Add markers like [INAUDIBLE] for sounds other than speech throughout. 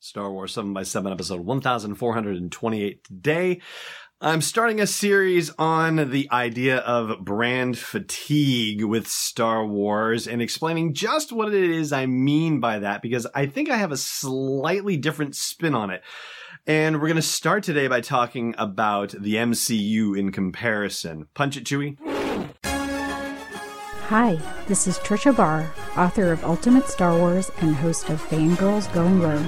Star Wars 7 by 7 episode 1428 today. I'm starting a series on the idea of brand fatigue with Star Wars and explaining just what it is I mean by that because I think I have a slightly different spin on it. And we're going to start today by talking about the MCU in comparison. Punch it, Chewie. Hi, this is Tricia Barr, author of Ultimate Star Wars and host of Fangirls Going Rogue,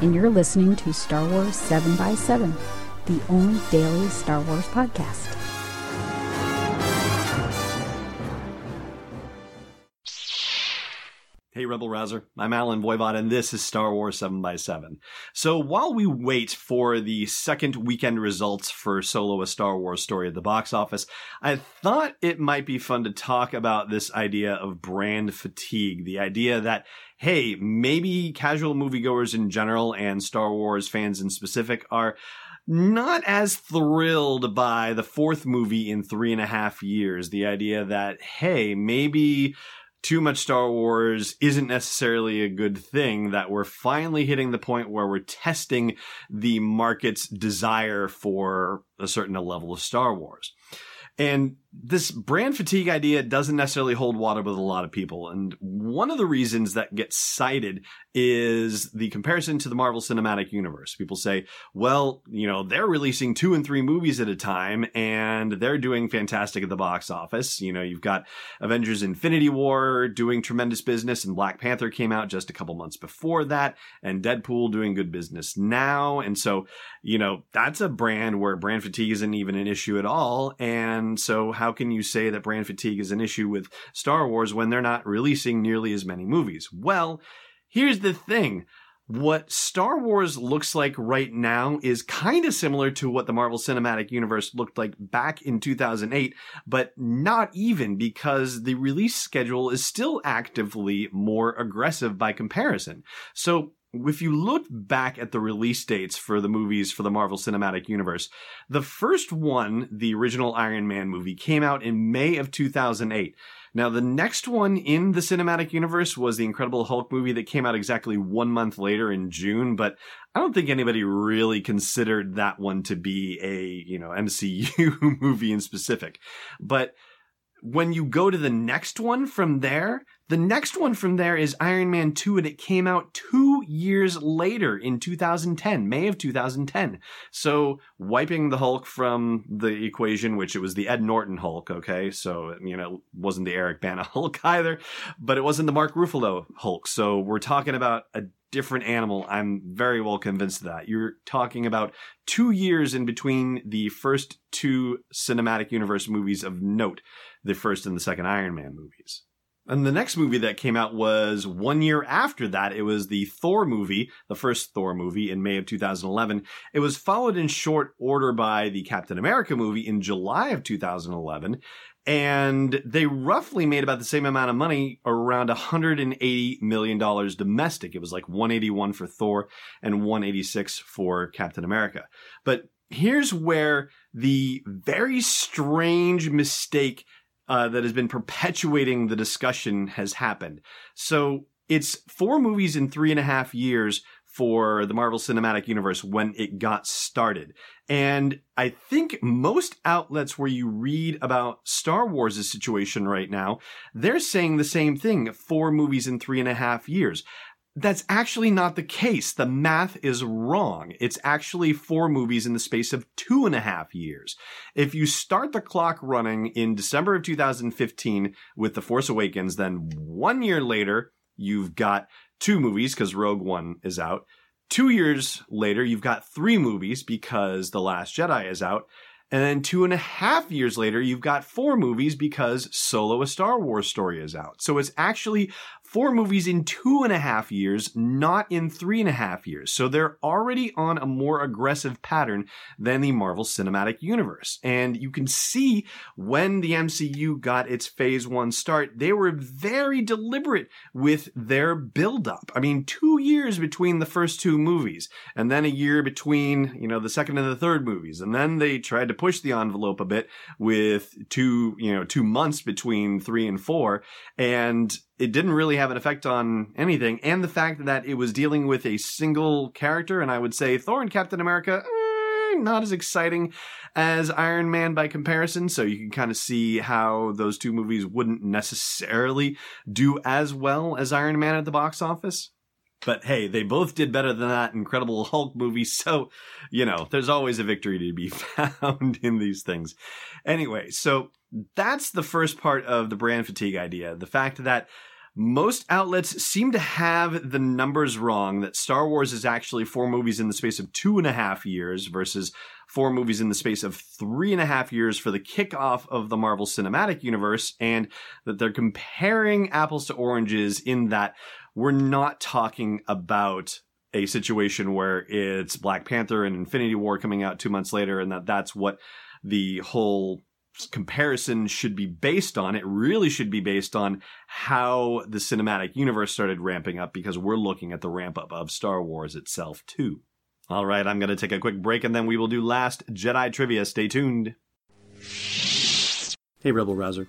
and you're listening to Star Wars 7 by 7 the only daily Star Wars podcast. Rebel Rouser. I'm Allen Voivod, and this is Star Wars 7 by 7 So while we wait for the second weekend results for Solo, a Star Wars story at the box office, I thought it might be fun to talk about this idea of brand fatigue. The idea that, hey, maybe casual moviegoers in general and Star Wars fans in specific are not as thrilled by the fourth movie in three and a half years. The idea that, hey, maybe too much Star Wars isn't necessarily a good thing, that we're finally hitting the point where we're testing the market's desire for a certain level of Star Wars. And this brand fatigue idea doesn't necessarily hold water with a lot of people. And one of the reasons that gets cited is the comparison to the Marvel Cinematic Universe. People say, well, you know, they're releasing two and three movies at a time and they're doing fantastic at the box office. You know, you've got Avengers Infinity War doing tremendous business and Black Panther came out just a couple months before that and Deadpool doing good business now. And so, you know, that's a brand where brand fatigue isn't even an issue at all. And so how can you say that brand fatigue is an issue with Star Wars when they're not releasing nearly as many movies? Well, here's the thing. What Star Wars looks like right now is kind of similar to what the Marvel Cinematic Universe looked like back in 2008, but not even because the release schedule is still actively more aggressive by comparison. So if you look back at the release dates for the movies for the Marvel Cinematic Universe, the first one, the original Iron Man movie, came out in May of 2008. Now, the next one in the cinematic universe was the Incredible Hulk movie that came out exactly one month later in June, but I don't think anybody really considered that one to be a, you know, [LAUGHS] MCU movie in specific. But when you go to the next one from there, the next one from there is Iron Man 2, and it came out two years later in 2010, May of 2010. So, wiping the Hulk from the equation, which it was the Ed Norton Hulk, okay? So, you know, wasn't the Eric Bana [LAUGHS] Hulk either, but it wasn't the Mark Ruffalo Hulk. So, we're talking about a different animal. I'm very well convinced of that. You're talking about two years in between the first two cinematic universe movies of note, the first and the second Iron Man movies. And the next movie that came out was one year after that. It was the Thor movie, the first Thor movie in May of 2011. It was followed in short order by the Captain America movie in July of 2011. And they roughly made about the same amount of money, around $180 million domestic. It was like 181 for Thor and 186 for Captain America. But here's where the very strange mistake uh, that has been perpetuating the discussion has happened. So it's four movies in three and a half years for the Marvel Cinematic Universe when it got started. And I think most outlets where you read about Star Wars' situation right now, they're saying the same thing. Four movies in three and a half years. That's actually not the case. The math is wrong. It's actually four movies in the space of two and a half years. If you start the clock running in December of 2015 with The Force Awakens, then one year later, you've got two movies because Rogue One is out. Two years later, you've got three movies because The Last Jedi is out. And then two and a half years later, you've got four movies because Solo, a Star Wars story is out. So it's actually four movies in two and a half years, not in three and a half years. So they're already on a more aggressive pattern than the Marvel Cinematic Universe. And you can see when the MCU got its phase one start, they were very deliberate with their build-up. I mean, two years between the first two movies, and then a year between, you know, the second and the third movies. And then they tried to push the envelope a bit with two, you know, two months between three and four. And it didn't really have an effect on anything. And the fact that it was dealing with a single character, and I would say Thor and Captain America, eh, not as exciting as Iron Man by comparison. So you can kind of see how those two movies wouldn't necessarily do as well as Iron Man at the box office. But hey, they both did better than that Incredible Hulk movie, [LAUGHS] so, you know, there's always a victory to be [LAUGHS] found in these things. Anyway, so that's the first part of the brand fatigue idea. The fact that most outlets seem to have the numbers wrong that Star Wars is actually four movies in the space of two and a half years versus four movies in the space of three and a half years for the kickoff of the Marvel Cinematic Universe, and that they're comparing apples to oranges in that we're not talking about a situation where it's Black Panther and Infinity War coming out two months later, and that that's what the whole comparison should be based on. It really should be based on how the cinematic universe started ramping up because we're looking at the ramp up of Star Wars itself too. All right, I'm going to take a quick break and then we will do last Jedi trivia. Stay tuned. Hey, Rebel Rouser.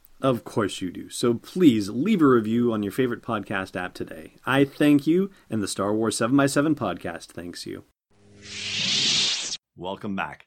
Of course you do. So please leave a review on your favorite podcast app today. I thank you, and the Star Wars 7x7 podcast thanks you. Welcome back.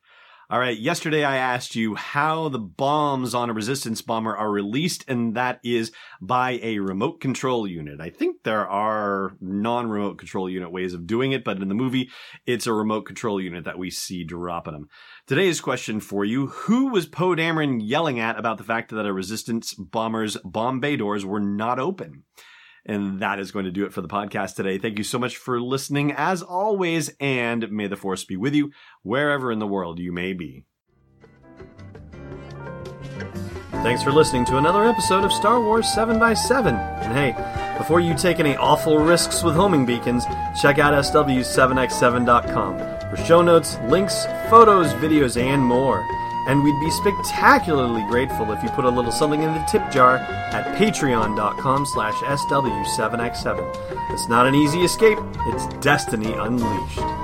All right, yesterday I asked you how the bombs on a resistance bomber are released, and that is by a remote control unit. I think there are non remote control unit ways of doing it, but in the movie, it's a remote control unit that we see dropping them. Today's question for you Who was Poe Dameron yelling at about the fact that a resistance bomber's bomb bay doors were not open? And that is going to do it for the podcast today. Thank you so much for listening, as always, and may the force be with you wherever in the world you may be. Thanks for listening to another episode of Star Wars 7x7. And hey, before you take any awful risks with homing beacons, check out SW7x7.com for show notes, links, photos, videos, and more and we'd be spectacularly grateful if you put a little something in the tip jar at patreon.com slash sw7x7 it's not an easy escape. It's destiny unleashed